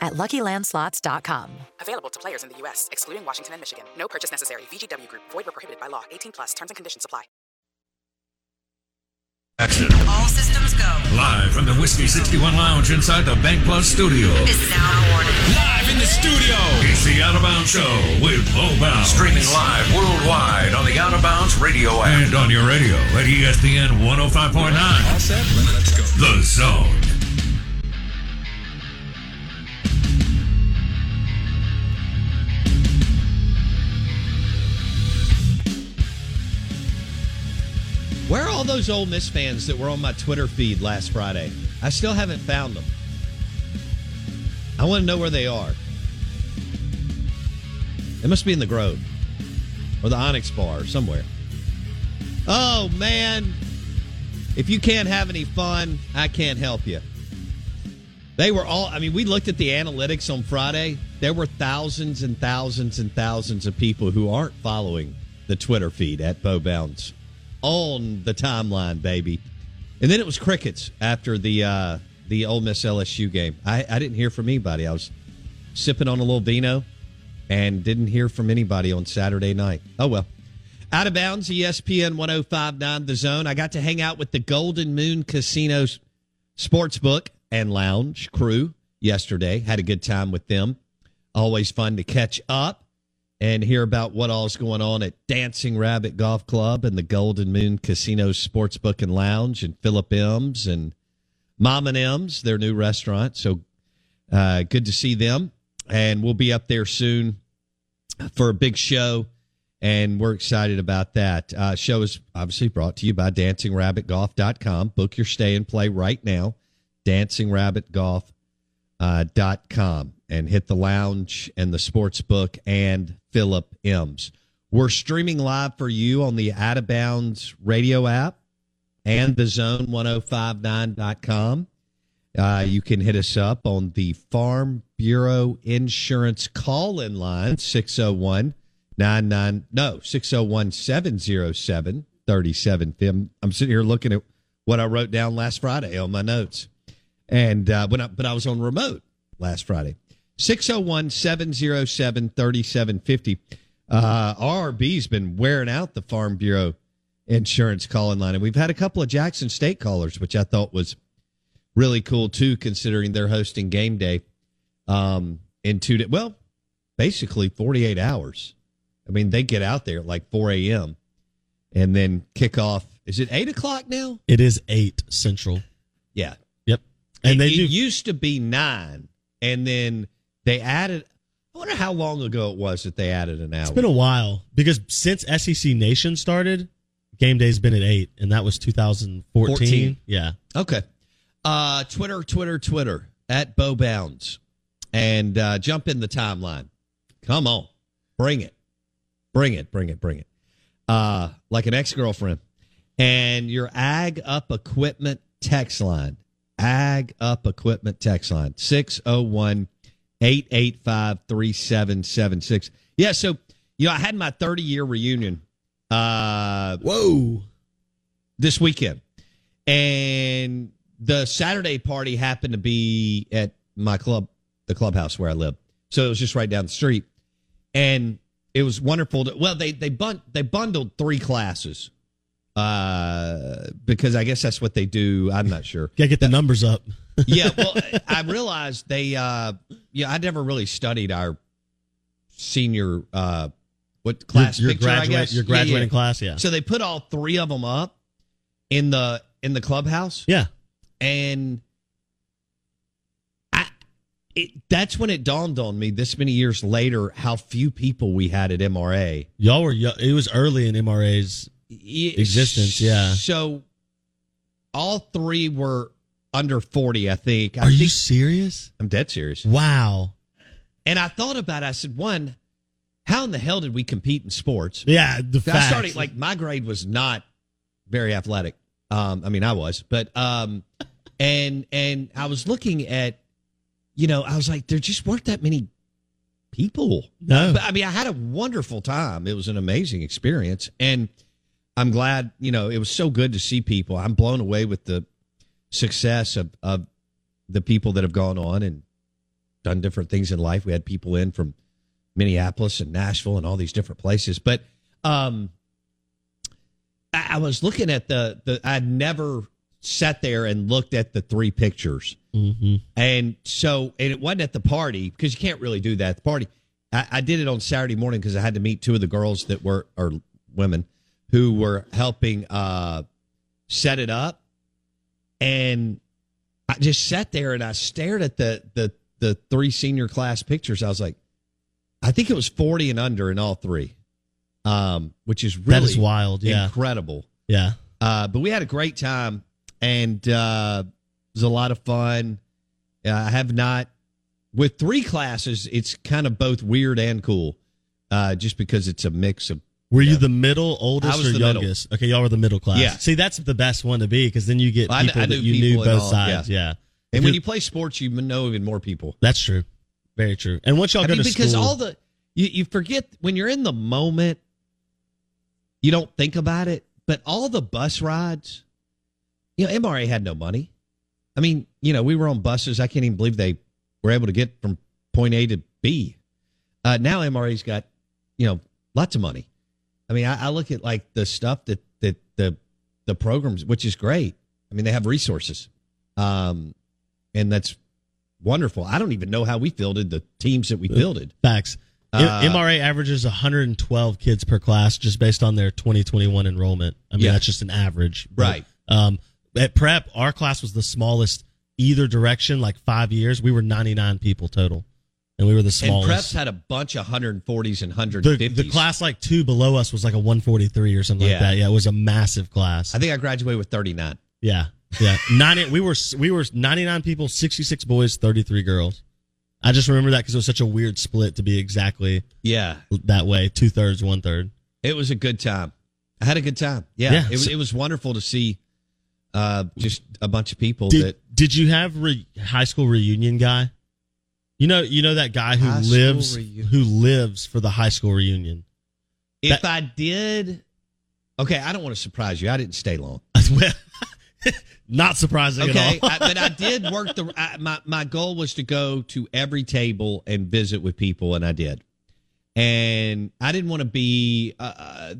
at luckylandslots.com. Available to players in the U.S., excluding Washington and Michigan. No purchase necessary. VGW Group, void were prohibited by law. 18 plus terms and conditions apply. Action. All systems go. Live from the Whiskey 61 Lounge inside the Bank Plus studio. This is Out of Live in the studio. It's the Out of Bounds Show with Bo Bounds. Streaming live worldwide on the Out of Bounds radio app. And on your radio at ESPN 105.9. All set? Let's go. The Zone. Where are all those Ole Miss fans that were on my Twitter feed last Friday? I still haven't found them. I want to know where they are. They must be in the Grove or the Onyx Bar somewhere. Oh, man. If you can't have any fun, I can't help you. They were all, I mean, we looked at the analytics on Friday. There were thousands and thousands and thousands of people who aren't following the Twitter feed at Bo Bounds on the timeline, baby. And then it was crickets after the uh, the Ole Miss LSU game. I, I didn't hear from anybody. I was sipping on a little vino and didn't hear from anybody on Saturday night. Oh well. Out of bounds, ESPN 1059 The Zone. I got to hang out with the Golden Moon Casinos Sportsbook and Lounge crew yesterday. Had a good time with them. Always fun to catch up and hear about what all's going on at Dancing Rabbit Golf Club and the Golden Moon Casino Sportsbook and Lounge and Philip M's and Mom and M's, their new restaurant. So uh, good to see them. And we'll be up there soon for a big show. And we're excited about that. Uh, show is obviously brought to you by DancingRabbitGolf.com. Book your stay and play right now. DancingRabbitGolf.com uh, com and hit the lounge and the sports book and Philip M's. We're streaming live for you on the Out of Bounds radio app and the zone1059.com. Uh, you can hit us up on the Farm Bureau Insurance call in line 601 99 no 601 707 37 I'm sitting here looking at what I wrote down last Friday on my notes. And uh, when I, but I was on remote last Friday. 601 707 3750. Uh, RRB's been wearing out the Farm Bureau insurance calling line. And we've had a couple of Jackson State callers, which I thought was really cool too, considering they're hosting game day um, in two, days. well, basically 48 hours. I mean, they get out there at like 4 a.m. and then kick off. Is it 8 o'clock now? It is 8 Central. Yeah. Yep. And it, they do used to be 9, and then they added. I wonder how long ago it was that they added an hour. It's been a while because since SEC Nation started, game day's been at 8 and that was 2014. 14. Yeah. Okay. Uh, Twitter, Twitter, Twitter at Bo Bounds, and uh, jump in the timeline. Come on, bring it, bring it, bring it, bring it. Uh, like an ex girlfriend, and your Ag Up Equipment text line. Ag Up Equipment text line 601 885 3776. Yeah, so, you know, I had my 30 year reunion uh, Whoa. this weekend, and the Saturday party happened to be at my club, the clubhouse where I live. So it was just right down the street, and it was wonderful. To, well, they they bun- they bundled three classes, uh, because I guess that's what they do. I'm not sure. Gotta get the numbers up. Yeah, well, I realized they. Uh, yeah, I never really studied our senior uh, what class your, your picture. I guess your Yeah, yeah. graduating class, yeah. So they put all three of them up in the in the clubhouse, yeah. and I it that's when it dawned on me this many years later how few people we had at MRA. Y'all were it was early in MRA's Y- Existence, yeah. So all three were under forty, I think. I Are you serious? I'm dead serious. Wow. And I thought about it. I said, one, how in the hell did we compete in sports? Yeah, the fact. I started like my grade was not very athletic. Um, I mean, I was, but um, and and I was looking at, you know, I was like, there just weren't that many people. No. But I mean, I had a wonderful time. It was an amazing experience, and I'm glad. You know, it was so good to see people. I'm blown away with the success of of the people that have gone on and done different things in life. We had people in from Minneapolis and Nashville and all these different places, but um, I, I was looking at the the. I'd never sat there and looked at the three pictures. hmm And so, and it wasn't at the party because you can't really do that at the party. I, I did it on Saturday morning because I had to meet two of the girls that were, or women, who were helping uh, set it up. And I just sat there and I stared at the, the, the three senior class pictures. I was like, I think it was 40 and under in all three, um, which is really That is wild, yeah. incredible. Yeah. Uh, but we had a great time, and uh, it was a lot of fun. Uh, I have not with three classes. It's kind of both weird and cool, uh, just because it's a mix of. Were you the middle, oldest, or the middle. youngest? Okay, y'all were the middle class. Yeah. See, that's the best one to be because then you get I kn- people I that you knew both all, sides. yeah. Yeah. And If when you- you play sports, you know even more people. that's true. Very true. And once y'all I go mean, to because school, all the you, you forget when you're in the moment, you don't think about it. But all the bus rides, you know, MRA had no money. I mean, you know, we were on buses. I can't even believe they were able to get from point A to B. Uh, now MRA's got, you know, lots of money. I mean, I, I look at like the stuff that that the the programs, which is great. I mean, they have resources, um, and that's wonderful. I don't even know how we fielded the teams that we fielded. facts. Uh, MRA averages 112 kids per class just based on their 2021 enrollment. I mean, Yeah. that's just an average. But, Right. Um, at prep, our class was the smallest either direction, like five years. We were 99 people total, and we were the smallest. And. Preps had a bunch of 140s and 150s. the, the class like two below us was like a 143 or something Yeah. like that. Yeah, it was a massive class. I think I graduated with 39. Yeah, yeah. Ninety. We were we were 99 people, 66 boys, 33 girls. I just remember that because it was such a weird split to be exactly Yeah, that way, two thirds, one third. it was a good time. I had a good time. Yeah, Yeah, it, was, it was wonderful to see uh, just a bunch of people Did that. Did you have re- high school reunion guy? You know, you know that guy who High lives who lives for the high school reunion. If That- I did, okay, I don't want to surprise you. I didn't stay long. Well, Not surprising Okay, at all. I, but I did work the. I, my my goal was to go to every table and visit with people, and I did. And I didn't want to be. Uh, uh,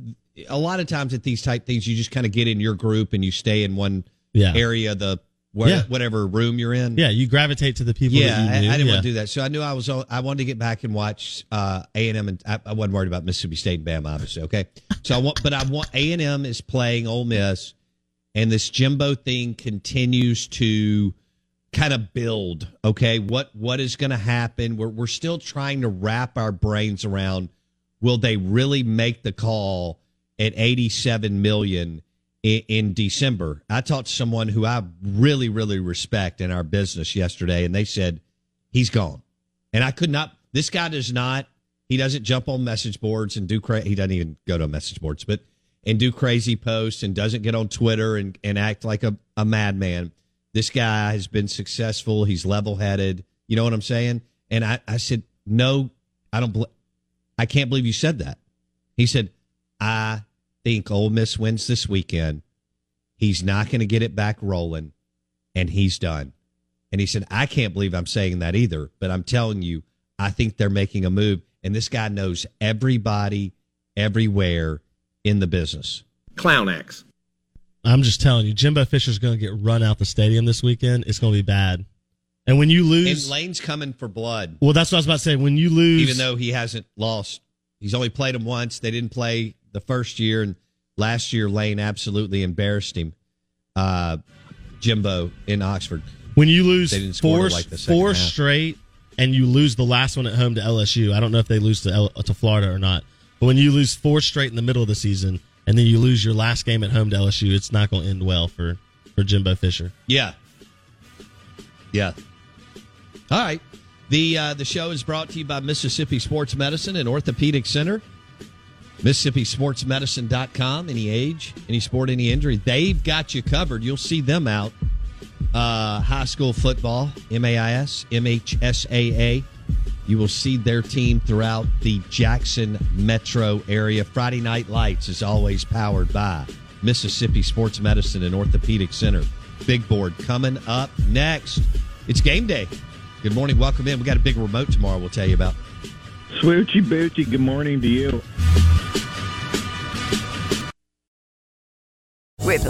a lot of times at these type things, you just kind of get in your group and you stay in one Yeah. area, the where, Yeah. whatever room you're in. yeah, you gravitate to the people. Yeah, I. I didn't yeah. want to do that, so I knew I was. on- I wanted to get back and watch uh, A and M, and I, I wasn't worried about Mississippi State and Bama, obviously. Okay, so I want, but I want A and M is playing Ole Miss, and this Jimbo thing continues to kind of build. Okay, what what is going to happen? We're we're still trying to wrap our brains around. Will they really make the call at eighty seven million? In, in December. I talked to someone who I really, really respect in our business yesterday, and they said he's gone. And I could not. This guy does not. He doesn't jump on message boards and do crazy. He doesn't even go to message boards, but and do crazy posts and doesn't get on Twitter and, and act like a, a madman. This guy has been successful. He's level headed. You know what I'm saying? And I, I said, no, I don't. Bel- I can't believe you said that. He said, I think Ole Miss wins this weekend. He's not going to get it back rolling, and he's done. And he said, I can't believe I'm saying that either, but I'm telling you, I think they're making a move. And this guy knows everybody everywhere in the business. Clown acts. I'm just telling you, Jimbo Fisher's going to get run out the stadium this weekend. It's going to be bad. And when you lose, And Lane's coming for blood, well, that's what I was about to say. When you lose, even though he hasn't lost. He's only played him once. They didn't play the first year, and last year Lane absolutely embarrassed him. Uh, Jimbo in Oxford. when you lose They didn't score four, like, four half. straight, and you lose the last one at home to LSU. I don't know if they lose to L- to Florida or not, but when you lose four straight in the middle of the season, and then you lose your last game at home to LSU, it's not going to end well for for Jimbo Fisher. Yeah. Yeah. All right. The uh, the show is brought to you by Mississippi Sports Medicine and Orthopedic Center. MississippiSportsMedicine.com. Any age, any sport, any injury, they've got you covered. You'll see them out. Uh, high school football, MAIS, MHSAA. You will see their team throughout the Jackson metro area. Friday Night Lights is always powered by Mississippi Sports Medicine and Orthopedic Center. Big board coming up next. It's game day. Good morning. Welcome in. We got a big remote tomorrow we'll tell you about. Swoochy Boochie, good morning to you.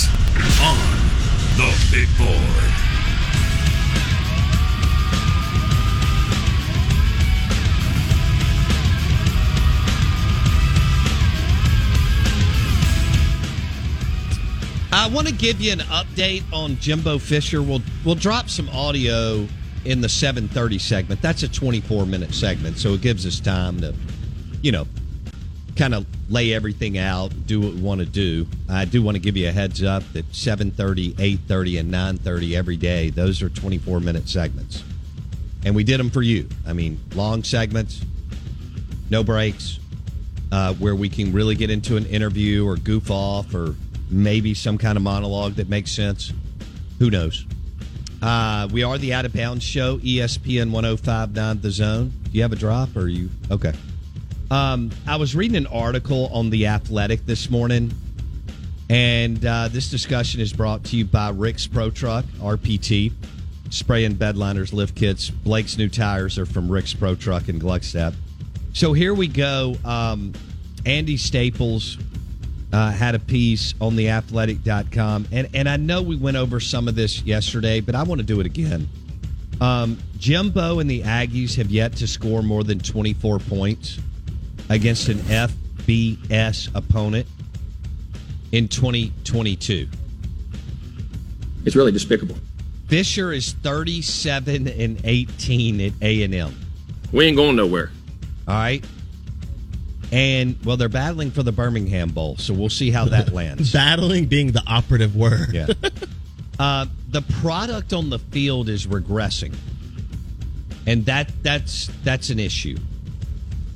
on the Big Board. I want to give you an update on Jimbo Fisher. We'll we'll drop some audio in the 7:30 segment. That's a 24 minute segment, so it gives us time to, you know, kind of lay everything out, do what we want to do. I do want to give you a heads up that 7:30, 8:30, and 9:30 every day. Those are 24 minute segments, and we did them for you. I mean, long segments, no breaks, uh, where we can really get into an interview or goof off or maybe some kind of monologue that makes sense. Who knows? Uh, we are the Out of Bounds Show, ESPN 1059 The Zone. Do you have a drop or you? Okay. Um, I was reading an article on The Athletic this morning, and uh, this discussion is brought to you by Rick's Pro Truck, RPT. Spray and bedliners, lift kits. Blake's new tires are from Rick's Pro Truck in Gluckstadt. So here we go. Um, Andy Staples uh, had a piece on the athletic.com. And, and I know we went over some of this yesterday, but I want to do it again. Um, Jimbo and the Aggies have yet to score more than 24 points against an FBS opponent in 2022. It's really despicable. Fisher is 37 and 18 at A&M. We ain't going nowhere. All right. And well, they're battling for the Birmingham Bowl, so we'll see how that lands. Battling being the operative word. Yeah. uh, the product on the field is regressing, and that that's that's an issue.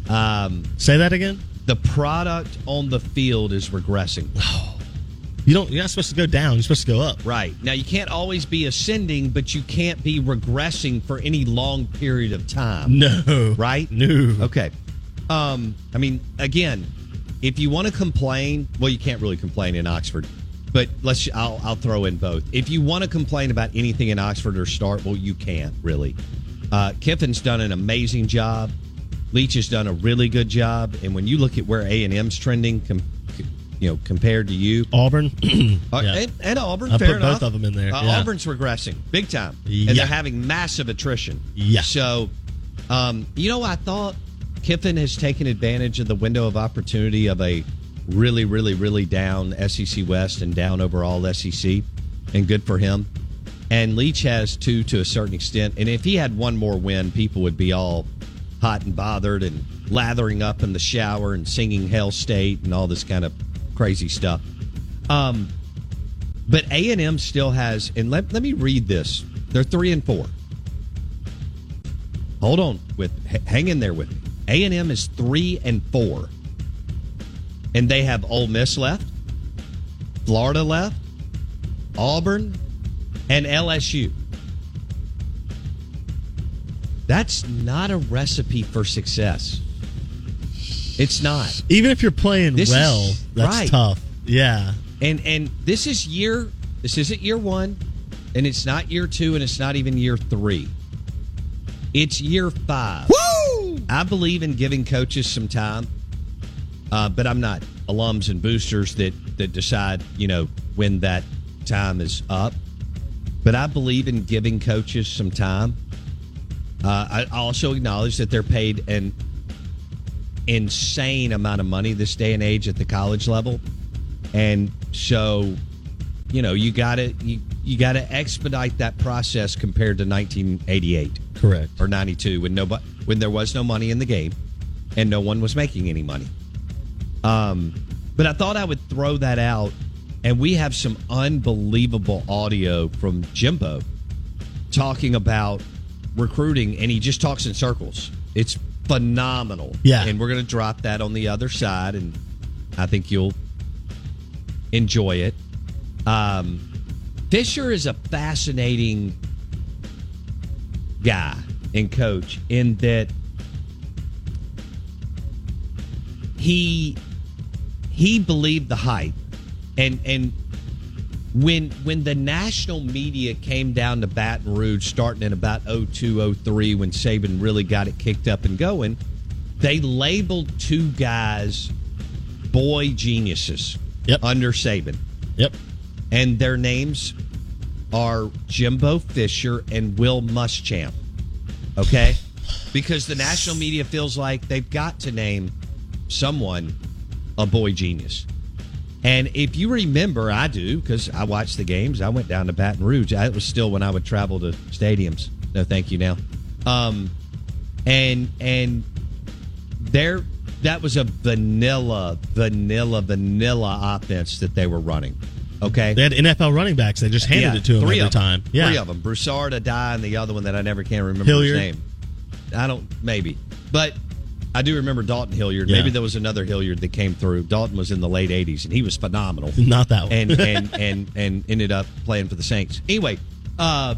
Um, Say that again. the product on the field is regressing. You don't. You're not supposed to go down. You're supposed to go up. Right now, you can't always be ascending, but you can't be regressing for any long period of time. No. Right? No. Okay. Um, I mean, again, if you want to complain, well, you can't really complain in Oxford, but let's. I'll I'll throw in both. If you want to complain about anything in Oxford or start, well, you can't really. Uh, Kiffin's done an amazing job. Leach has done a really good job, and when you look at where A and M's trending, com, you know, compared to you, Auburn, uh, Yeah. and, and Auburn, I fair put enough. both of them in there, Uh, yeah. Auburn's regressing big time, Yeah. and they're having massive attrition. Yeah. So, um, you know, I thought Kiffin has taken advantage of the window of opportunity of a really, really, really down SEC West and down overall SEC, and good for him. And Leach has too, to a certain extent. And if he had one more win, people would be all hot and bothered and lathering up in the shower and singing Hail State and all this kind of crazy stuff. Um, but A and M still has, and let, let me read this. They're three and four. Hold on, with hang in there with. A and M is three and four, and they have Ole Miss left, Florida left, Auburn, and LSU. That's not a recipe for success. It's not. Even if you're playing This is- well, that's right. tough. Yeah. And and this is year this isn't year 1 and it's not year 2 and it's not even year 3. It's year 5. Woo! I believe in giving coaches some time. Uh, but I'm not alums and boosters that that decide, you know, when that time is up. But I believe in giving coaches some time. Uh, I also acknowledge that they're paid an insane amount of money this day and age at the college level, and so you know you got to you, you got to expedite that process compared to 1988 Correct. or 92 when nobody when there was no money in the game and no one was making any money. Um, but I thought I would throw that out, and we have some unbelievable audio from Jimbo talking about recruiting, and he just talks in circles. It's phenomenal. Yeah. and we're going to drop that on the other side, and I think you'll enjoy it. Um, Fisher is a fascinating guy and coach in that he he believed the hype and and when when the national media came down to Baton Rouge starting in about 02 03 when Saban really got it kicked up and going they labeled two guys boy geniuses Yep. under Saban Yep. and their names are Jimbo Fisher and Will Muschamp. Okay? Because the national media feels like they've got to name someone a boy genius. And if you remember, I do because I watched the games. I went down to Baton Rouge. That was still when I would travel to stadiums. No, thank you. Now, um, and and there, that was a vanilla, vanilla, vanilla offense that they were running. Okay, They had NFL running backs. They just handed Yeah, it to him three every of them. time. Yeah. Three of them. Broussard, Addai, and the other one that I never can remember Hilliard. his name. I don't, maybe. But I do remember Dalton Hilliard. Yeah. Maybe there was another Hilliard that came through. Dalton was in the late 80s, and he was phenomenal. Not that one. And, and, and, and ended up playing for the Saints. Anyway, uh,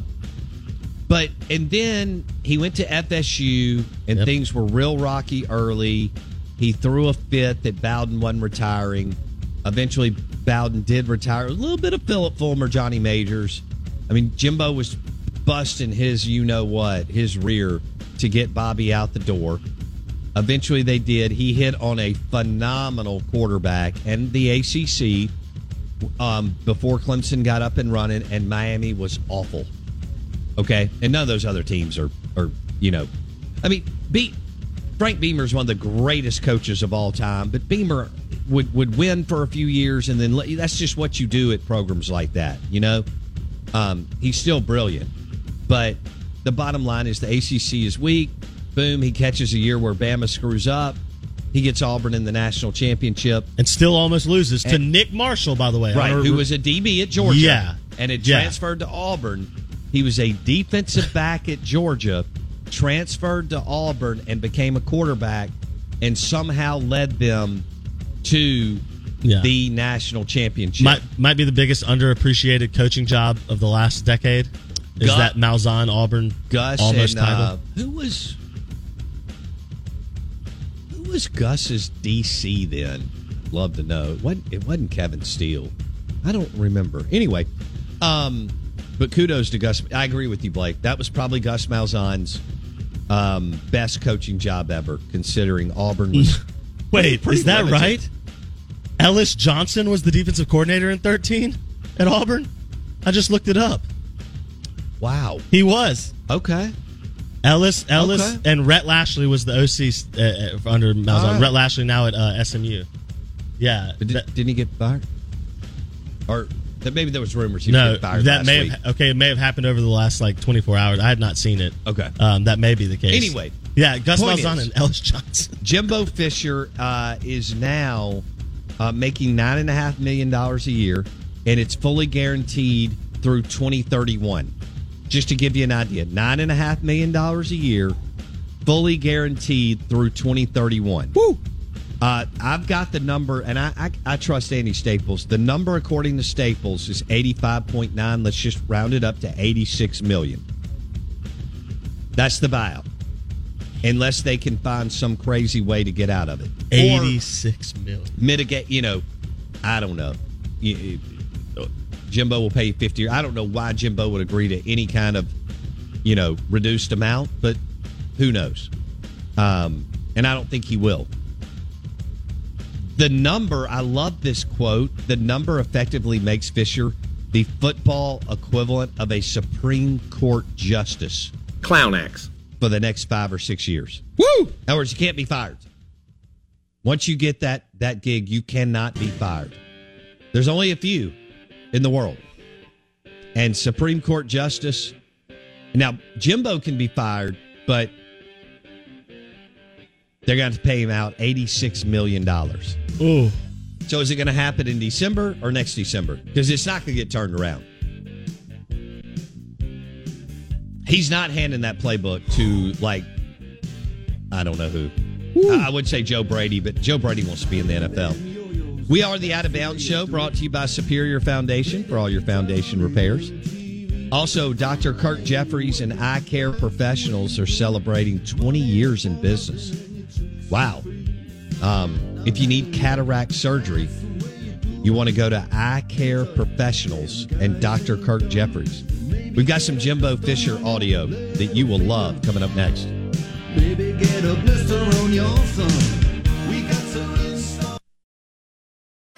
but, and then he went to FSU, and Yep. things were real rocky early. He threw a fit that Bowden wasn't retiring. Eventually, Bowden did retire. A little bit of Philip Fulmer, Johnny Majors. I mean, Jimbo was busting his you know what, his rear to get Bobby out the door. Eventually, they did. He hit on a phenomenal quarterback and the ACC um, before Clemson got up and running, and Miami was awful. Okay, and none of those other teams are, are you know, I mean, Be- Frank Beamer is one of the greatest coaches of all time, but Beamer would would win for a few years, and then let- that's just what you do at programs like that. You know, um, he's still brilliant, but the bottom line is the ACC is weak. Boom, he catches a year where Bama screws up. He gets Auburn in the national championship. and still almost loses to Nick Marshall, by the way. Right, who was a DB at Georgia. Yeah. And had Yeah. transferred to Auburn. He was a defensive back at Georgia, transferred to Auburn, and became a quarterback, and somehow led them to Yeah. the national championship. might might be the biggest underappreciated coaching job of the last decade. Is Gus- that Malzahn Auburn Gus almost and title? uh, who was was Gus's DC then? Love to know. It wasn't, it wasn't Kevin Steele. I don't remember. Anyway, um, but kudos to Gus. I agree with you, Blake. That was probably Gus Malzahn's um, best coaching job ever, considering Auburn was. Wait, is that limited. right? Ellis Johnson was the defensive coordinator in 13 at Auburn? I just looked it up. Wow. He was. Okay. Ellis, Ellis, Okay. and Rhett Lashlee was the OC uh, uh, under Malzahn. Right. Rhett Lashlee now at uh, SMU. Yeah. But did, didn't he get fired? Or that maybe there was rumors he no, was fired that may week. have okay. It may have happened over the last like 24 hours. I had not seen it. Okay. um, that may be the case. Anyway, yeah, Gus Malzahn is- and Ellis Johnson. Jimbo Fisher uh, is now uh, making nine and a half million dollars a year, and it's fully guaranteed through 2031. Just to give you an idea, nine and a half million dollars a year, fully guaranteed through 2031. Woo! Uh, I've got the number, and I, I I trust Andy Staples. The number, according to Staples, is 85.9. Let's just round it up to 86 million. That's the buyout, unless they can find some crazy way to get out of it. 86 million. mitigate. You know, I don't know. Jimbo will pay you 50. I don't know why Jimbo would agree to any kind of, you know, reduced amount, but who knows? Um, and I don't think he will. The number, I love this quote. The number effectively makes Fisher the football equivalent of a Supreme Court justice Clown acts. for the next five or six years. Woo! In other words, you can't be fired. Once you get that that gig, you cannot be fired. There's only a few in the world. And Supreme Court justice. Now, Jimbo can be fired, but they're going to pay him out $86 million. Ooh. So is it going to happen in December or next December? Because it's not going to get turned around. He's not handing that playbook to like I don't know who. I I would say Joe Brady, but Joe Brady wants to be in the NFL. We are the Out of Bounds Show, brought to you by Superior Foundation for all your foundation repairs. Also, Dr. Kirk Jeffries and Eye Care Professionals are celebrating 20 years in business. Wow. Um, if you need cataract surgery, you want to go to Eye Care Professionals and Dr. Kirk Jeffries. We've got some Jimbo Fisher audio that you will love coming up next. Baby,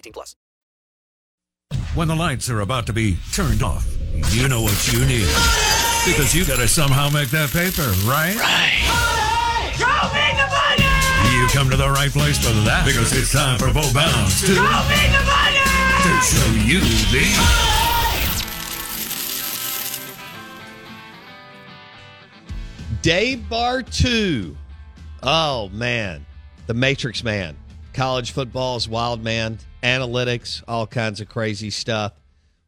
18 plus. When the lights are about to be turned off, you know what you need. Because you gotta somehow make that paper, right? Right. Show me the money! You come to the right place for that. Because it's time for Bo Bounds to, Show me the money! to show you the. Dave Bartoo. Oh man, the Matrix Man. College football's wild man. Analytics, all kinds of crazy stuff.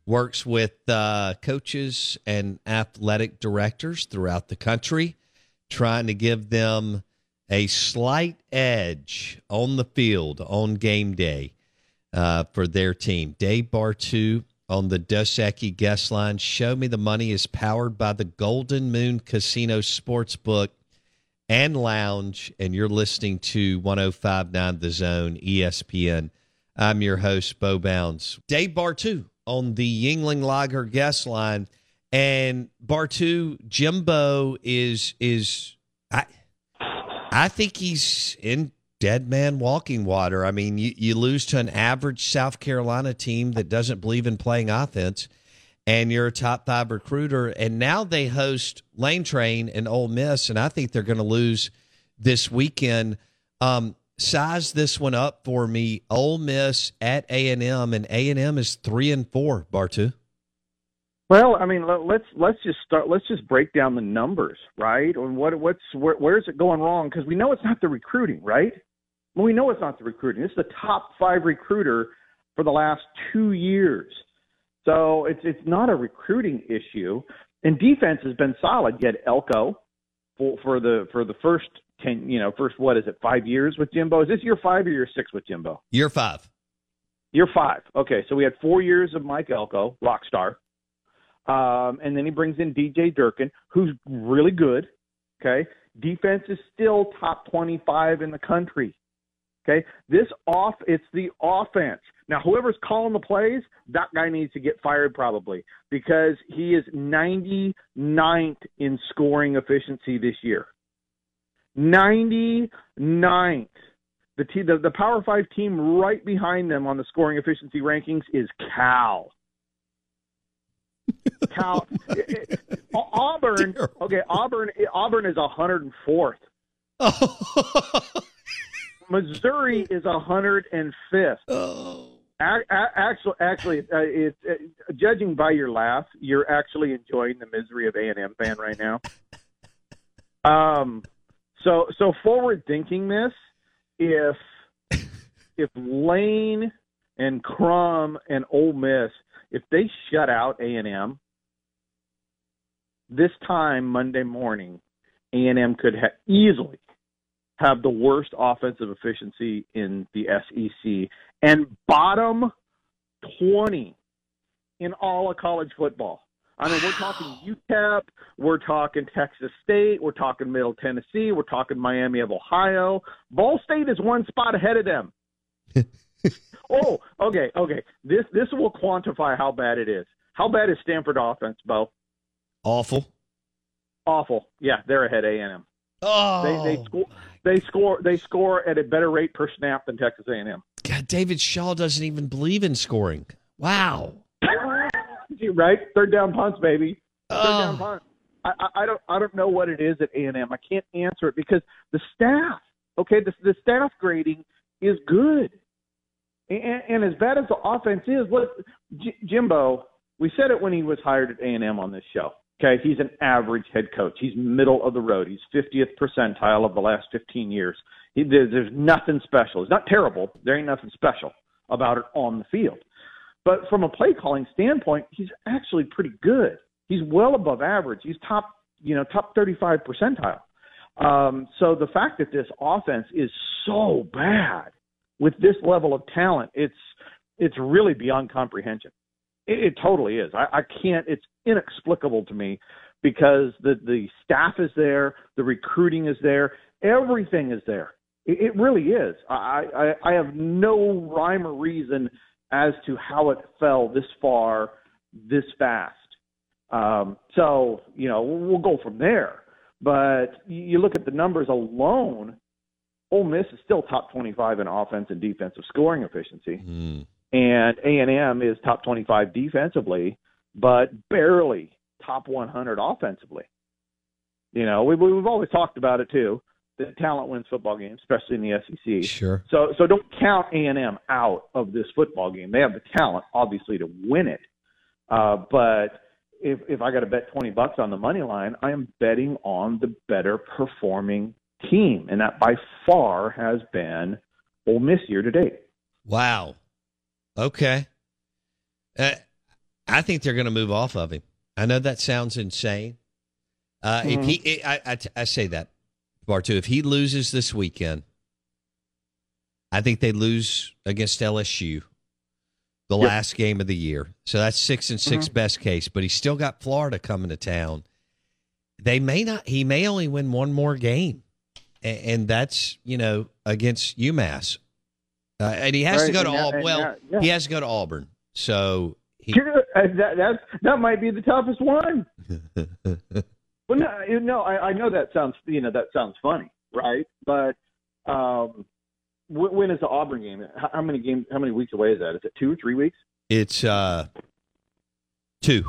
Works with uh, coaches and athletic directors throughout the country, trying to give them a slight edge on the field on game day uh, for their team. Dave Bartoo on the Dos Equis guest line. Show Me the Money is powered by the Golden Moon Casino Sportsbook and Lounge, and you're listening to 1059 The Zone, ESPN. I'm your host, Bo Bounds. Dave Bartoo on the Yuengling Lager guest line. And Bartoo, Jimbo is is I I think he's in dead man walking water. I mean, you, you lose to an average South Carolina team that doesn't believe in playing offense, and you're a top five recruiter. And now they host Lane Train and Ole Miss, and I think they're going to lose this weekend. Um, size this one up for me. Ole Miss at A and M, and A and M is three and four. Bartoo. Well, I mean, let- let's let's just start. Let's just break down the numbers, right? And what what's where, where's it going wrong? Because we know it's not the recruiting, right? Well, we know it's not the recruiting. Is the top five recruiter for the last two years, so it's it's not a recruiting issue. And defense has been solid. Had Elko for for the for the first ten, you know, first what is it, five years with Jimbo? Is this year five or year six with Jimbo? Year five. Year five. Okay, so we had four years of Mike Elko, rock star. Um, and then he brings in DJ Durkin, who's really good. Okay. Defense is still top 25 in the country. Okay. This off, it's the offense. Now, whoever's calling the plays, that guy needs to get fired probably because he is 99th in scoring efficiency this year. 99th. The, te- the the Power Five team right behind them on the scoring efficiency rankings is Cal. Cal Auburn. Okay, Auburn. Auburn is 104th. Missouri is 105th. Oh. Actually, actually, uh, it's uh, judging by your laugh, you're actually enjoying the misery of A and M fan right now. Um, so so forward thinking this, if if Lane and Crum and Ole Miss, if they shut out A and M, this time Monday morning, A and M could ha- easily have the worst offensive efficiency in the SEC and bottom twenty in all of college football. I mean, we're talking UTEP, we're talking Texas State, we're talking Middle Tennessee, we're talking Miami of Ohio. Ball State is one spot ahead of them. oh, okay, okay. This this will quantify how bad it is. How bad is Stanford offense, Bo? Awful. Awful. Yeah, they're ahead A&M. Oh, They they score they score they score at a better rate per snap than Texas A&M. God, David Shaw doesn't even believe in scoring. Wow. right? Third down punts, baby. Third Oh. down punts. I, I, I don't I don't know what it is at A and. I can't answer it because the staff. Okay, the the staff grading is good, and, and as bad as the offense is, what J- Jimbo? We said it when he was hired at A and M on this show. Okay, he's an average head coach. He's middle of the road. He's 50th percentile of the last 15 years. He, there, there's nothing special. It's not terrible. There ain't nothing special about it on the field. But from a play calling standpoint, he's actually pretty good. He's well above average. He's top, you know, top 35 percentile. Um, so the fact that this offense is so bad with this level of talent, it's it's really beyond comprehension. It, it totally is. I, I can't. It's inexplicable to me because the the staff is there, the recruiting is there, everything is there. It, it really is. I, I I have no rhyme or reason as to how it fell this far, this fast. Um, so you know we'll go from there. But you look at the numbers alone, Ole Miss is still top 25 in offense and defensive scoring efficiency, and A and M is top 25 defensively, but barely top 100 offensively. You know, we, we've always talked about it too. That talent wins football games, especially in the SEC. Sure. So so don't count A and M out of this football game. They have the talent, obviously, to win it. Uh, but if if I got to bet twenty bucks on the money line, I am betting on the better performing team, and that by far has been Ole Miss year to date. Wow. Okay. Uh, I think they're going to move off of him. I know that sounds insane. Uh, If Mhm. he, I, I, I say that, Bartoo, if he loses this weekend, I think they lose against LSU. the Yep. last game of the year. So that's six and 6 Mhm. best case. But he's still got Florida coming to town. They may not. He may only win one more game, and, and that's you know against UMass. Uh, and he has to go to Auburn. Well, that- yeah. he has to go to Auburn. So he, Uh, that that's that might be the toughest one. Well, no, you know, I, I know that sounds you know that sounds funny, right? But um, wh- when is the Auburn game? How, how many games? How many weeks away is that? Is it two or three weeks? it's uh two.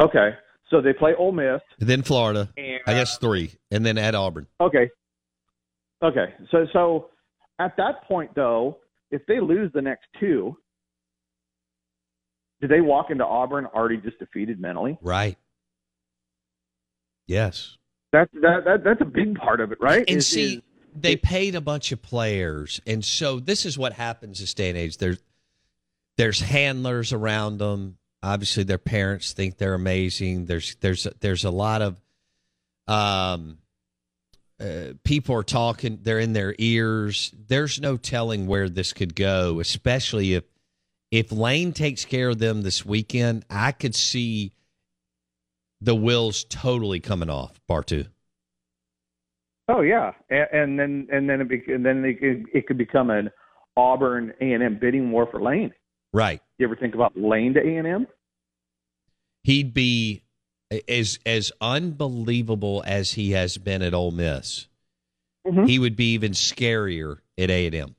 Okay, so they play Ole Miss. Then Florida. And- I guess three, and then at Auburn. Okay, okay. So so at that point though, if they lose the next two, do they walk into Auburn already just defeated mentally? Right. Yes. That that, that that's a big part of it, right? And Is- see, is- they paid a bunch of players, and so this is what happens this day and age. There's there's handlers around them. Obviously, their parents think they're amazing. There's there's there's a lot of um uh, people are talking. They're in their ears. There's no telling where this could go, especially if if Lane takes care of them this weekend. I could see the will's totally coming off. Bartoo. Oh yeah, and, and then and then it bec- and then it could, it could become an Auburn A and M bidding war for Lane. Right. You ever think about Lane to A and M? he'd be as as unbelievable as he has been at Ole Miss. Mm-hmm. He would be even scarier at A and M.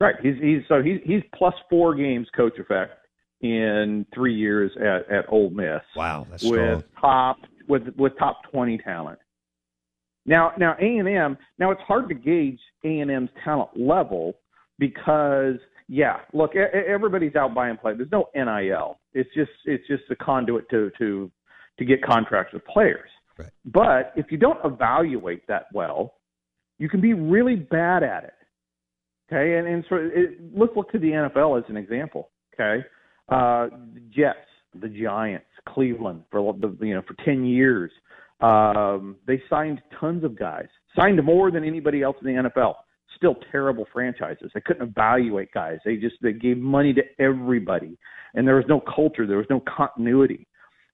Right. He's he's so he's he's plus four games coach effect in three years at at Ole Miss. Wow, that's with strong. top with with top twenty talent. Now now A and M now it's hard to gauge A and M's talent level because yeah look everybody's out buying play. There's no NIL. It's just it's just a conduit to to to get contracts with players. Right. But if you don't evaluate that well, you can be really bad at it. Okay, and and so it, let's look to the NFL as an example. Okay, uh, the Jets, the Giants, Cleveland for the you know for ten years, um, they signed tons of guys, signed more than anybody else in the NFL. Still terrible franchises. They couldn't evaluate guys. They just they gave money to everybody, and there was no culture. There was no continuity.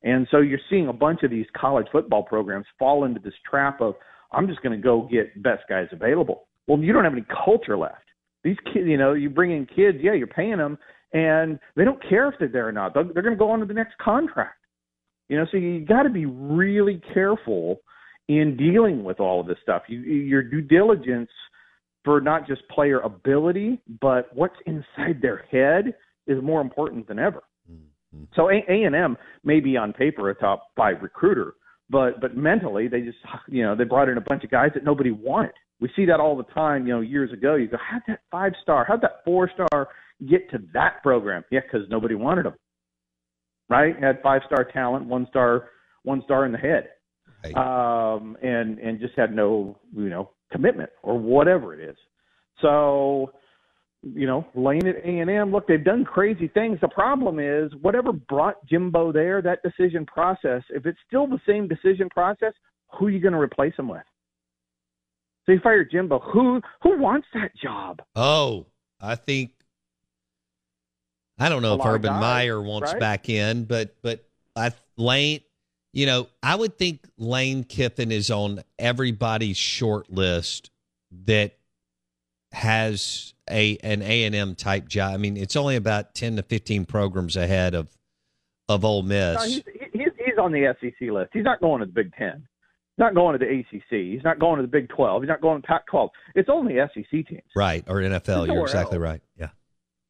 And so you're seeing a bunch of these college football programs fall into this trap of I'm just going to go get best guys available. Well, you don't have any culture left. These kids, you know, you bring in kids, yeah, you're paying them, and they don't care if they're there or not. They're, they're going to go on to the next contract. You know, so you got to be really careful in dealing with all of this stuff. You, your due diligence for not just player ability, but what's inside their head is more important than ever. Mm-hmm. So A and M may be on paper a top five recruiter, but but mentally they just you know they brought in a bunch of guys that nobody wanted. We see that all the time. You know, years ago you go, how'd that five star, how'd that four star get to that program? Yeah, because nobody wanted them. Right? Had five star talent, one star, one star in the head, um, and and just had no you know commitment or whatever it is. So you know, Lane at A and M. Look, they've done crazy things. The problem is, whatever brought Jimbo there, that decision process. If it's still the same decision process, who are you going to replace him with? So you fire Jimbo. Who who wants that job? Oh, I think I don't know if Urban guys, Meyer wants right? back in, but but I Lane, you know, I would think Lane Kiffin is on everybody's short list that has a an A and M type job. I mean, it's only about ten to fifteen programs ahead of of Ole Miss. No, he's, he's he's on the SEC list. He's not going to the Big Ten. He's not going to the ACC. He's not going to the Big Twelve. He's not going to Pac-12. It's only SEC teams. right or NFL. You're exactly else. right. Yeah.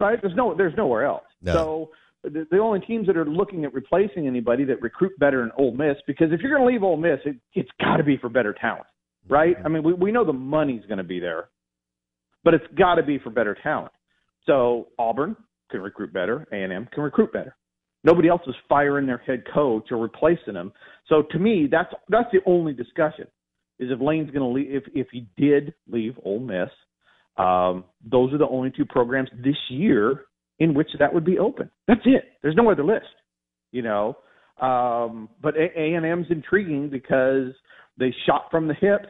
Right? There's no there's nowhere else. No. So the, the only teams that are looking at replacing anybody that recruit better in Ole Miss, because if you're going to leave Ole Miss, it, it's got to be for better talent, right? Mm-hmm. I mean, we we know the money's going to be there, but it's got to be for better talent. So Auburn can recruit better, A and M can recruit better. Nobody else is firing their head coach or replacing him. So to me, that's that's the only discussion is if Lane's going to leave. If if he did leave Ole Miss, um, those are the only two programs this year in which that would be open. That's it. There's no other list, you know. Um, but A and M's intriguing because they shot from the hip.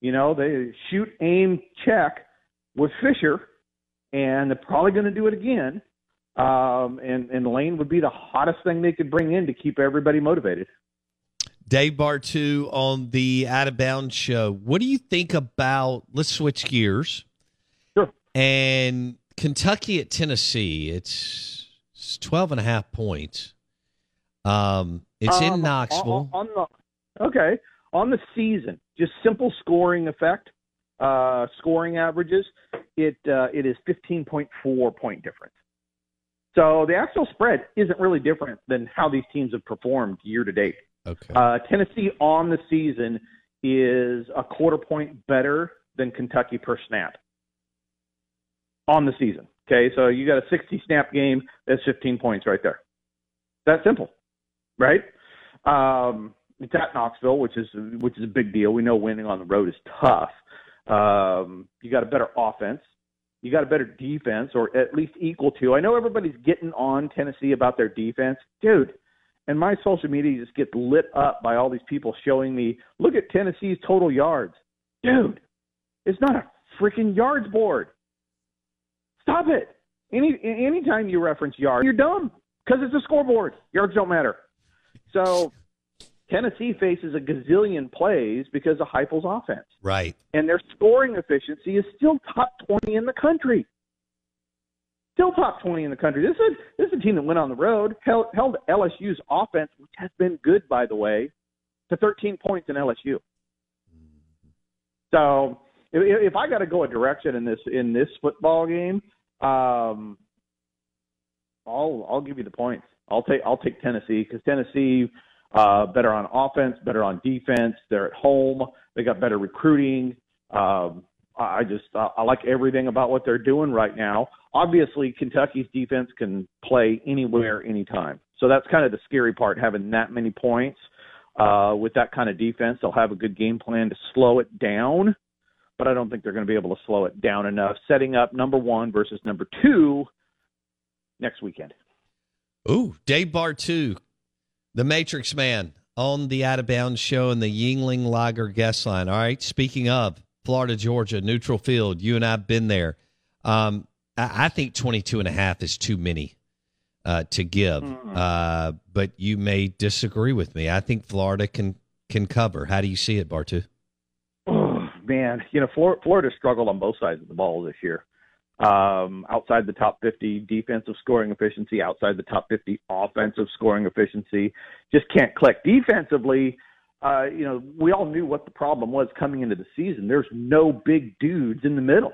You know, they shoot, aim, check with Fisher, and they're probably going to do it again. um, and and Lane would be the hottest thing they could bring in to keep everybody motivated. Dave Bartoo on the Out of Bounds show. What do you think about? Let's switch gears. And Kentucky at Tennessee. It's, it's 12 and a half points. Um, it's in Um, Knoxville. On, on the okay on the season, just simple scoring effect, uh, scoring averages. It uh, it is 15.4 point difference. So the actual spread isn't really different than how these teams have performed year to date. Okay. Uh, Tennessee on the season is a quarter point better than Kentucky per snap on the season. Okay, so you got a 60 snap game, that's 15 points right there. That simple, right? Um, it's at Knoxville, which is which is a big deal. We know winning on the road is tough. Um, you got a better offense. You got a better defense, or at least equal to. I know everybody's getting on Tennessee about their defense, dude. And my social media just gets lit up by all these people showing me, look at Tennessee's total yards, dude. It's not a freaking yards board. Stop it. Any anytime you reference yards, you're dumb because it's a scoreboard. Yards don't matter. So Tennessee faces a gazillion plays because of Heupel's offense, Right. and their scoring efficiency is still top 20 in the country. Still top 20 in the country. This is this is a team that went on the road, held, held LSU's offense, which has been good by the way, to 13 points in LSU. Mm-hmm. So if, if I got to go a direction in this in this football game, um, I'll I'll give you the points. I'll take I'll take Tennessee because Tennessee uh, better on offense, better on defense. They're at home. They got better recruiting. Um, I just I I like everything about what they're doing right now. Obviously, Kentucky's defense can play anywhere, anytime. So that's kind of the scary part, having that many points uh, with that kind of defense. They'll have a good game plan to slow it down, but I don't think they're going to be able to slow it down enough. Setting up number one versus number two next weekend. Ooh, Dave Bartoo, the Matrix Man, on the Out of Bounds show and the Yuengling Lager guest line. All right. Speaking of Florida, Georgia, neutral field, you and I have been there. Um, I, I think 22 and a half is too many uh, to give, uh, but you may disagree with me. I think Florida can can cover. How do you see it, Bartoo? Man, you know Flor- Florida struggled on both sides of the ball this year. Um, outside the top 50 defensive scoring efficiency, outside the top 50 offensive scoring efficiency, just can't click defensively. Uh, you know, we all knew what the problem was coming into the season. There's no big dudes in the middle.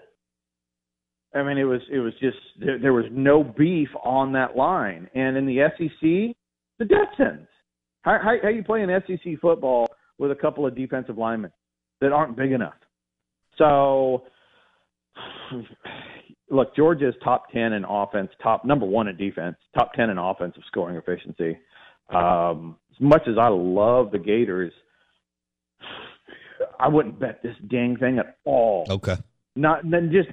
I mean, it was it was just there, there was no beef on that line. And in the SEC, the death sentence. How, how how you play an SEC football with a couple of defensive linemen that aren't big enough? So, look, Georgia's top ten in offense, top number one in defense, top ten in offensive scoring efficiency. Um, as much as I love the Gators, I wouldn't bet this dang thing at all. Okay. Not then just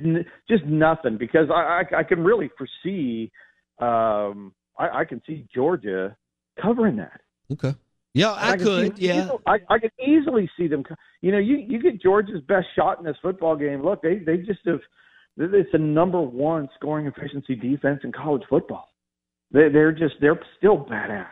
just nothing because I I, I can really foresee um I, I can see Georgia covering that. Okay. Yeah, I, can could. see- yeah. I I could easily see them. You know, you you get Georgia's best shot in this football game. Look, they they just have. It's the number one scoring efficiency defense in college football. They they're just they're still badass.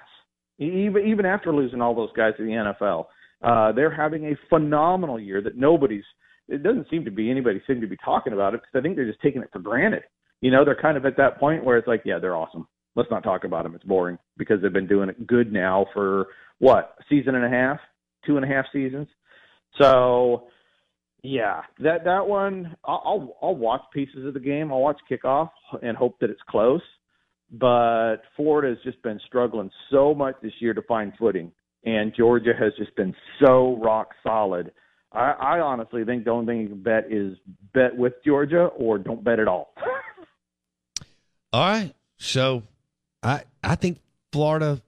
Even even after losing all those guys to the NFL, uh, they're having a phenomenal year that nobody's. It doesn't seem to be anybody seem to be talking about it because I think they're just taking it for granted. You know, they're kind of at that point where it's like, yeah, they're awesome. Let's not talk about them. It's boring because they've been doing it good now for what season and a half, two and a half seasons. So, yeah, that that one I'll I'll, I'll watch pieces of the game. I'll watch kickoff and hope that it's close. But Florida has just been struggling so much this year to find footing, and Georgia has just been so rock solid. I, I honestly think the only thing you can bet is bet with Georgia or don't bet at all. All right. So I I think Florida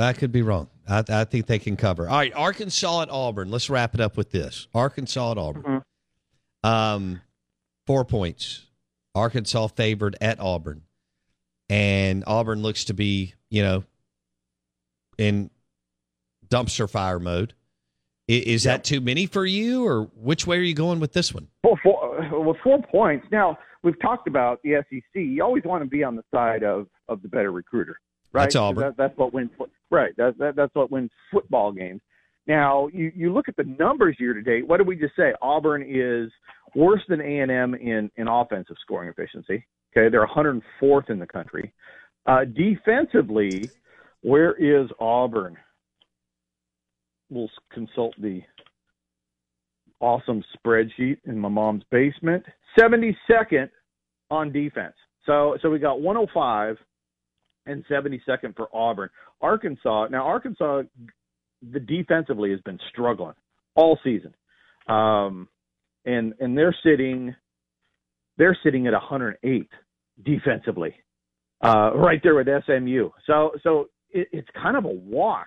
I could be wrong. I, I think they can cover. All right, Arkansas at Auburn. Let's wrap it up with this. Arkansas at Auburn. Um, four points. Arkansas favored at Auburn, and Auburn looks to be, you know, in dumpster fire mode. I- Is that too many for you, or which way are you going with this one? Well, four, with four points. Now we've talked about the SEC. You always want to be on the side of of the better recruiter, right? That's Auburn. That, that's what wins. Right. That, that that's what wins football games. Now you you look at the numbers year to date. What did we just say? Auburn is worse than A and M in in offensive scoring efficiency. Okay, they're 104th in the country. Uh, defensively, where is Auburn? We'll consult the awesome spreadsheet in my mom's basement. 72nd on defense. So so we got 105 and 72nd for Auburn. Arkansas. Now Arkansas the defensively has been struggling all season. Um and and they're sitting they're sitting at 108 defensively. Uh right there with SMU. So so it, it's kind of a wash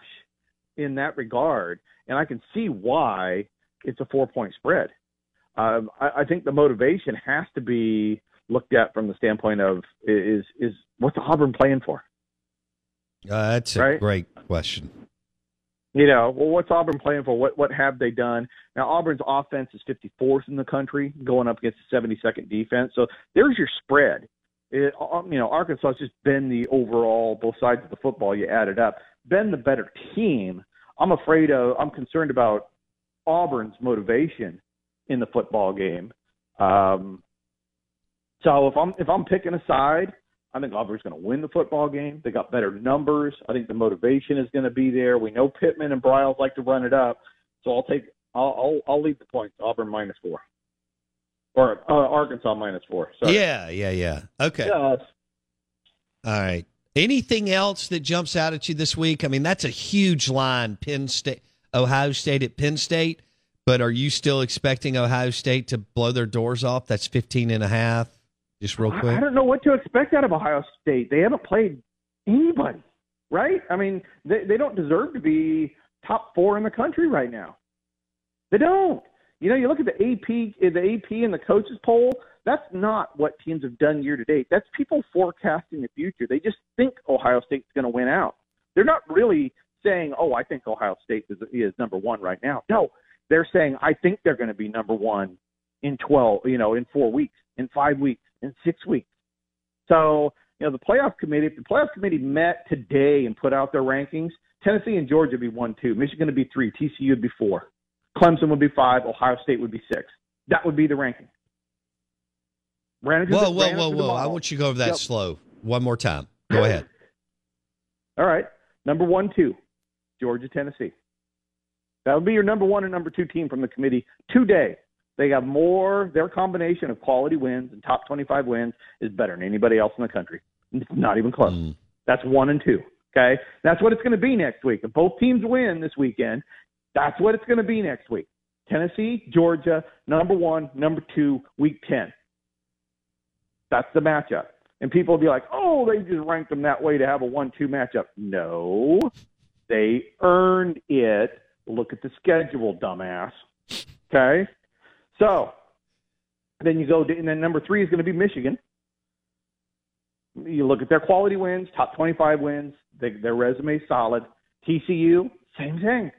in that regard and I can see why it's a four point spread. Um, I, I think the motivation has to be looked at from the standpoint of is is what's Auburn playing for? Uh, that's a Right. great question. You know, well, what's Auburn playing for? What what have they done? Now Auburn's offense is 54th in the country, going up against the 72nd defense. So there's your spread. It, you know, Arkansas has just been the overall both sides of the football. You add it up, been the better team. I'm afraid of. I'm concerned about Auburn's motivation in the football game. Um, so if I'm if I'm picking a side, I think Auburn's going to win the football game. They got better numbers. I think the motivation is going to be there. We know Pittman and Briles like to run it up, so I'll take I'll I'll, I'll leave the points. Auburn minus four, or uh, Arkansas minus four. Sorry. Yeah, yeah, yeah. Okay. Yes. All right. Anything else that jumps out at you this week? I mean, that's a huge line. Penn State, Ohio State at Penn State. But are you still expecting Ohio State to blow their doors off? That's 15 and a half. Just real I, quick. I don't know what to expect out of Ohio State. They haven't played anybody, right? I mean, they they don't deserve to be top four in the country right now. They don't. You know, you look at the AP, the AP and the coaches poll. That's not what teams have done year to date. That's people forecasting the future. They just think Ohio State's going to win out. They're not really saying, "Oh, I think Ohio State is, is number one right now." No, they're saying, "I think they're going to be number one in twelve, you know, in four weeks, in five weeks, in six weeks." So, you know, the playoff committee, if the playoff committee met today and put out their rankings, Tennessee and Georgia would be one, two, Michigan would be three, TCU would be four, Clemson would be five, Ohio State would be six. That would be the ranking. Ran Whoa, whoa, whoa, whoa. I want you to go over that Yep. slow. One more time. Go ahead. All right. Number one, two, Georgia, Tennessee. That would be your number one and number two team from the committee today. They have more, their combination of quality wins and top 25 wins is better than anybody else in the country. It's not even close. Mm. That's one and two. Okay. That's what it's going to be next week. If both teams win this weekend, that's what it's going to be next week. Tennessee, Georgia, number one, number two, week 10. That's the matchup. And people will be like, oh, they just ranked them that way to have a 1 2 matchup. No, they earned it. Look at the schedule, dumbass. Okay? So then you go, to, and then number three is going to be Michigan. You look at their quality wins, top 25 wins, they, their resume solid. TCU, same thing.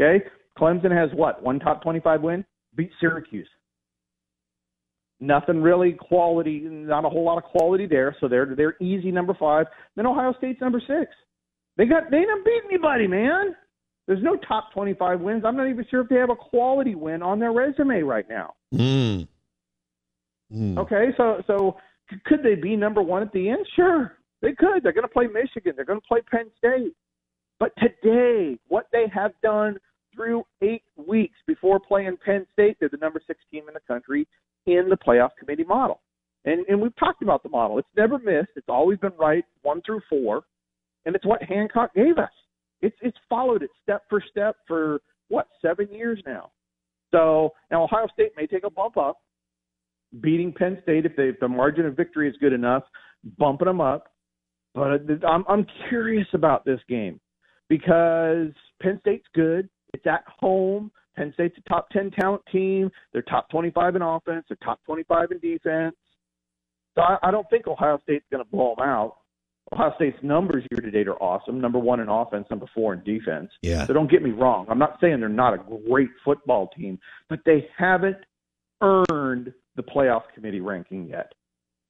Okay? Clemson has what? One top 25 win? Beat Syracuse. Nothing really quality, not a whole lot of quality there. So they're they're easy number five. Then Ohio State's number six. They got they didn't beat anybody, man. There's no top 25 wins. I'm not even sure if they have a quality win on their resume right now. Mm. Mm. Okay, so so could they be number one at the end? Sure, they could. They're going to play Michigan. They're going to play Penn State. But today, what they have done through eight weeks before playing Penn State, they're the number six team in the country in the playoff committee model. And and we've talked about the model. It's never missed. It's always been right, one through four, and it's what Hancock gave us. It's it's followed it step for step for what seven years now. So now Ohio State may take a bump up, beating Penn State if, they, if the margin of victory is good enough, bumping them up. But uh, I'm I'm curious about this game because Penn State's good. It's at home. Penn State's a top 10 talent team. They're top 25 in offense. They're top 25 in defense. So I, I don't think Ohio State's going to blow them out. Ohio State's numbers year to date are awesome. Number one in offense, number four in defense. Yeah. So don't get me wrong. I'm not saying they're not a great football team, but they haven't earned the playoff committee ranking yet.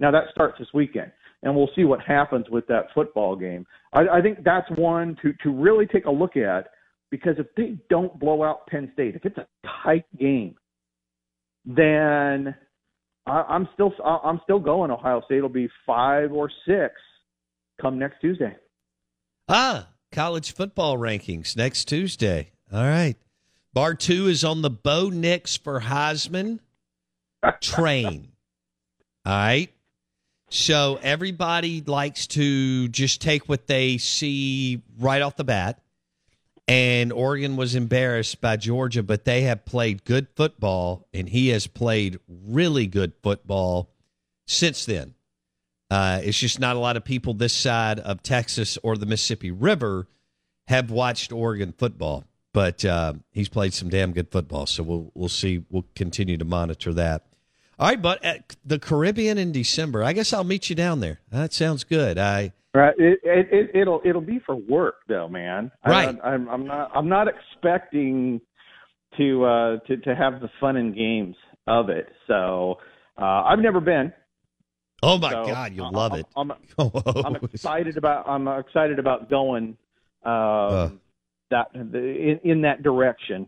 Now that starts this weekend, and we'll see what happens with that football game. I, I think that's one to to really take a look at because if they don't blow out Penn State, if it's a tight game, then I, I'm still I'm still going. Ohio State will be five or six come next Tuesday. Ah, college football rankings next Tuesday. All right. Bartoo is on the Bo Nix for Heisman train. All right. So everybody likes to just take what they see right off the bat. And Oregon was embarrassed by Georgia, but they have played good football, and he has played really good football since then. Uh, it's just not a lot of people this side of Texas or the Mississippi River have watched Oregon football, but uh, he's played some damn good football. So we'll we'll see. We'll continue to monitor that. All right, but at the Caribbean in December, I guess I'll meet you down there. That sounds good. I Right. It, it, it it'll it'll be for work though, man. Right. I, I'm I'm not I'm not expecting to uh to to have the fun and games of it. So uh I've never been. Oh my So, God, you'll uh, love I'm- it. I'm, Oh, I'm excited about I'm excited about going um Uh. that the, in, in that direction.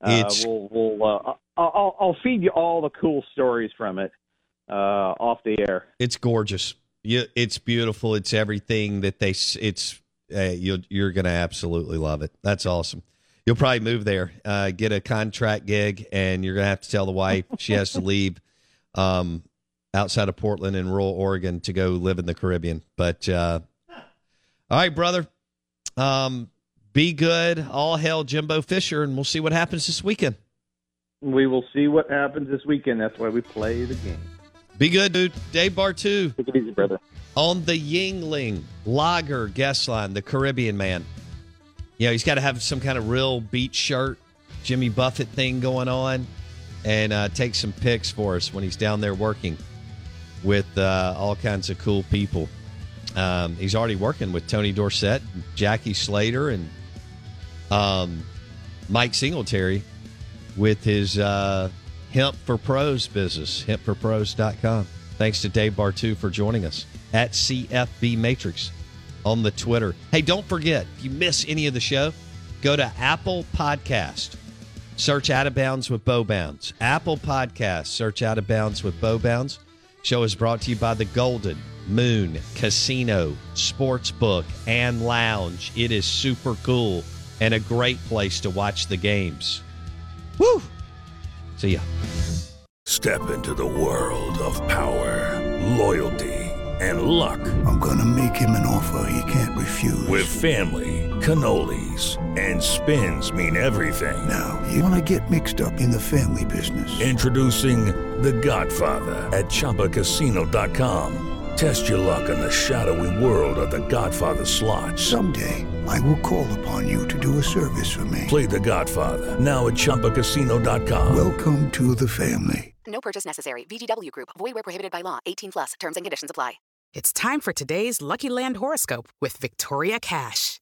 Uh, we'll we'll uh, I'll, I'll feed you all the cool stories from it uh off the air. It's gorgeous. You, it's beautiful. It's everything that they. It's uh, you you're gonna absolutely love it. That's awesome. You'll probably move there, uh, get a contract gig, and you're gonna have to tell the wife she has to leave um, outside of Portland in rural Oregon to go live in the Caribbean. But uh, all right, brother. Um, be good. All hail Jimbo Fisher, and we'll see what happens this weekend. We will see what happens this weekend. That's why we play the game. Be good, dude. Dave Bartoo. Take it easy, brother. On the Yuengling Lager guest line, the Caribbean man. You know, he's got to have some kind of real beach shirt, Jimmy Buffett thing going on, and uh, take some pics for us when he's down there working with uh, all kinds of cool people. Um, he's already working with Tony Dorsett, Jackie Slater, and um, Mike Singletary with his uh, Hemp for Pros business, hempforpros.com. Thanks to Dave Bartoo for joining us at CFB Matrix on the Twitter. Hey, don't forget, if you miss any of the show, go to Apple Podcast. Search Out of Bounds with Bo Bounds. Apple Podcast. Search Out of Bounds with Bo Bounds. Show is brought to you by the Golden Moon Casino, Sportsbook, and Lounge. It is super cool and a great place to watch the games. Woo! See ya. Step into the world of power, loyalty, and luck. I'm gonna make him an offer he can't refuse. With family, cannolis, and spins mean everything. Now, you wanna get mixed up in the family business. Introducing The Godfather at ChumbaCasino.com. Test your luck in the shadowy world of The Godfather slot. Someday, I will call upon you to do a service for me. Play The Godfather now at ChumbaCasino.com. Welcome to the family. No purchase necessary. VGW Group. Void where prohibited by law. 18 plus. Terms and conditions apply. It's time for today's Lucky Land horoscope with Victoria Cash.